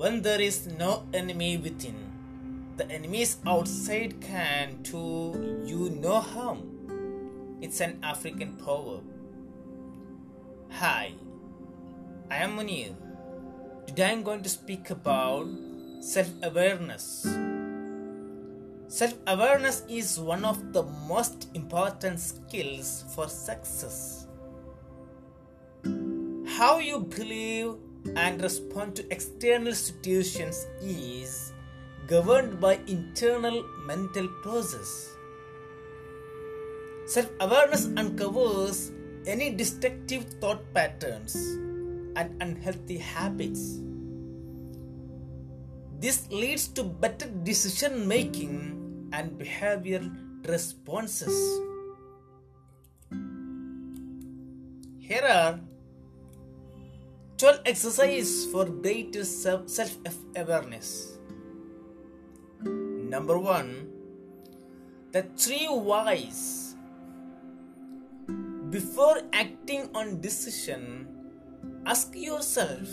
when there is no enemy within, the enemies outside can do you no harm. It's an African proverb. Hi, I am Munir. Today I am going to speak about self awareness. Self awareness is one of the most important skills for success. How you believe and respond to external situations is governed by internal mental process. Self awareness uncovers any destructive thought patterns and unhealthy habits. This leads to better decision making and behavioral responses. Here are 12 exercises for greater self awareness. Number 1 The three whys. Before acting on decision, ask yourself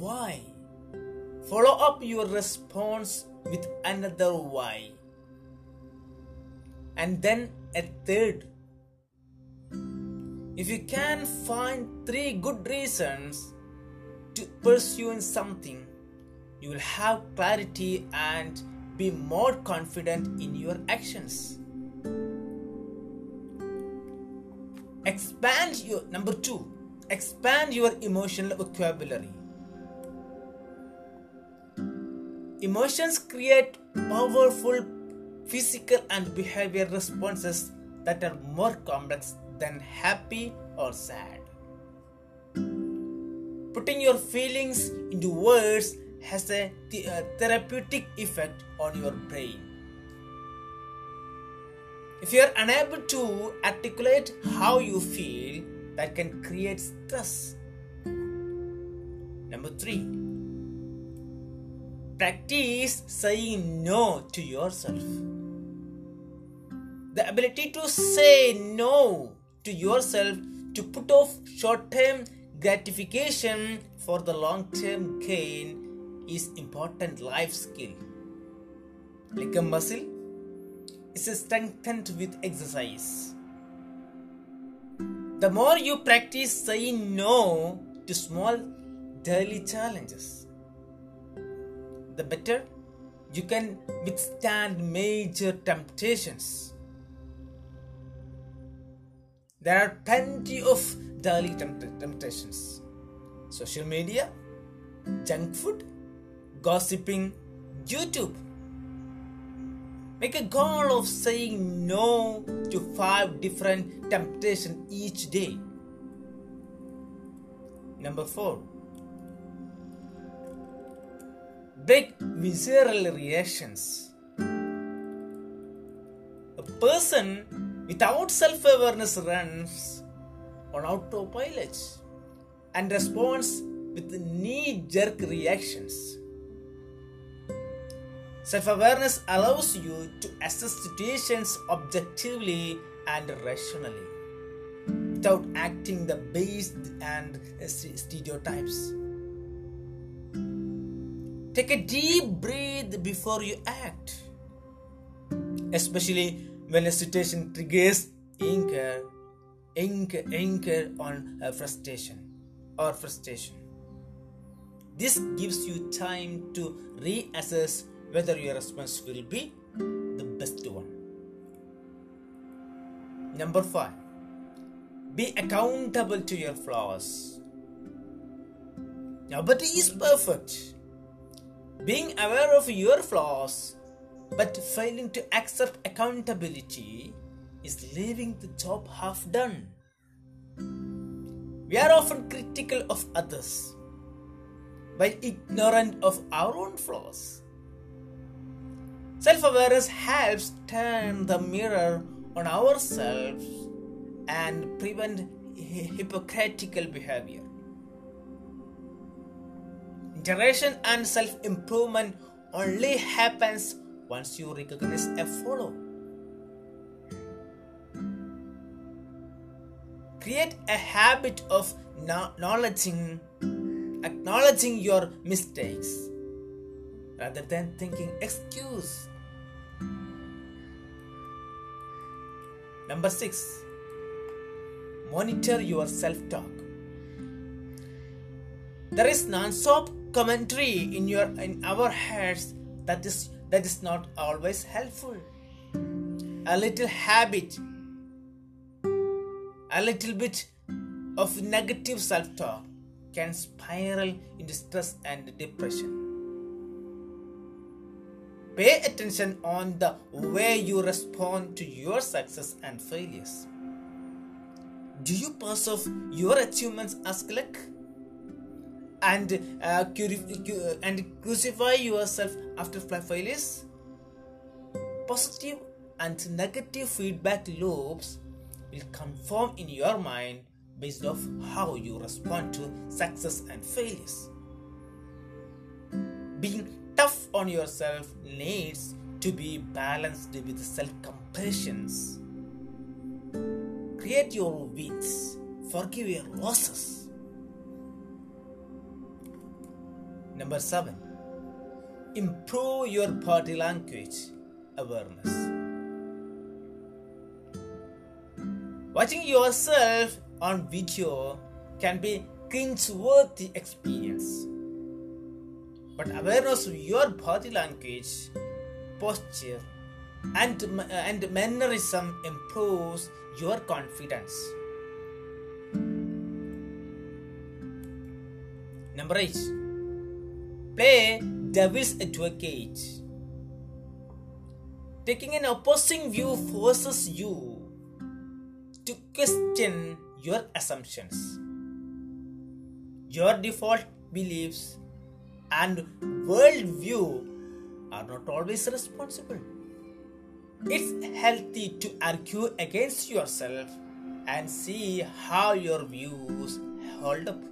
why. Follow up your response with another why. And then a third. If you can find three good reasons to something, you will have clarity and be more confident in your actions. Expand your number two, expand your emotional vocabulary. Emotions create powerful physical and behavioral responses that are more complex than happy or sad. Putting your feelings into words has a, th- a uh, therapeutic effect on your brain. If you are unable to articulate how you feel, that can create stress. Number three, practice saying no to yourself. The ability to say no to yourself to put off short term gratification for the long term gain is important life skill. Like a muscle, is strengthened with exercise. The more you practice saying no to small daily challenges, the better you can withstand major temptations. There are plenty of daily tempt- temptations social media, junk food, gossiping, YouTube. Make a goal of saying no to five different temptations each day. Number four, big visceral reactions. A person without self awareness runs on autopilot and responds with knee jerk reactions. Self awareness allows you to assess situations objectively and rationally without acting the based and stereotypes. Take a deep breath before you act, especially when a situation triggers anger, anger, anger on uh, frustration or frustration. This gives you time to reassess whether your response will be the best one. Number five, be accountable to your flaws. Nobody is perfect. Being aware of your flaws but failing to accept accountability is leaving the job half done. We are often critical of others while ignorant of our own flaws. Self awareness helps turn the mirror on ourselves and prevent hypocritical behavior. Integration and self improvement only happens once you recognize a follow. Create a habit of acknowledging, acknowledging your mistakes rather than thinking excuse. Number six, monitor your self talk. There is non-stop commentary in your in our heads that is that is not always helpful. A little habit, a little bit of negative self-talk can spiral into stress and depression. Pay attention on the way you respond to your success and failures. Do you perceive your achievements as luck? And uh, and crucify yourself after failures? Positive and negative feedback loops will conform in your mind based off how you respond to success and failures. Being tough on yourself needs to be balanced with self-compassion. Create your wins, forgive your losses. Number seven, improve your body language awareness. Watching yourself on video can be cringe-worthy experience. But awareness of your body language, posture, and, uh, and mannerism improves your confidence. Number 8. Play devil's advocate. Taking an opposing view forces you to question your assumptions, your default beliefs, and worldview are not always responsible. It's healthy to argue against yourself and see how your views hold up.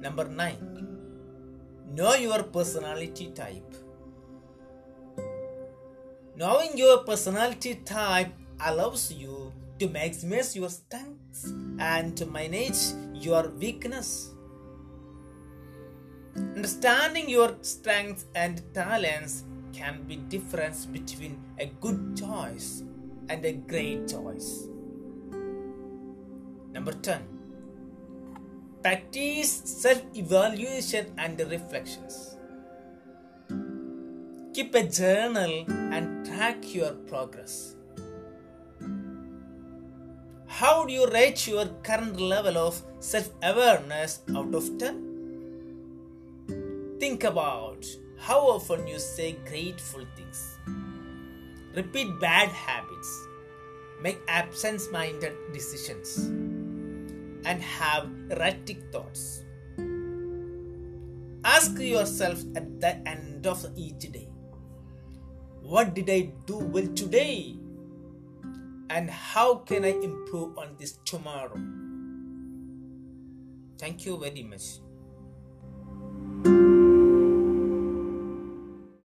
Number 9. Know your personality type. Knowing your personality type allows you to maximize your strengths and to manage your weakness. Understanding your strengths and talents can be difference between a good choice and a great choice. Number 10. Practice self-evaluation and reflections. Keep a journal and track your progress. How do you rate your current level of self awareness out of 10? Think about how often you say grateful things, repeat bad habits, make absence minded decisions, and have erratic thoughts. Ask yourself at the end of each day what did I do well today? And how can I improve on this tomorrow? Thank you very much.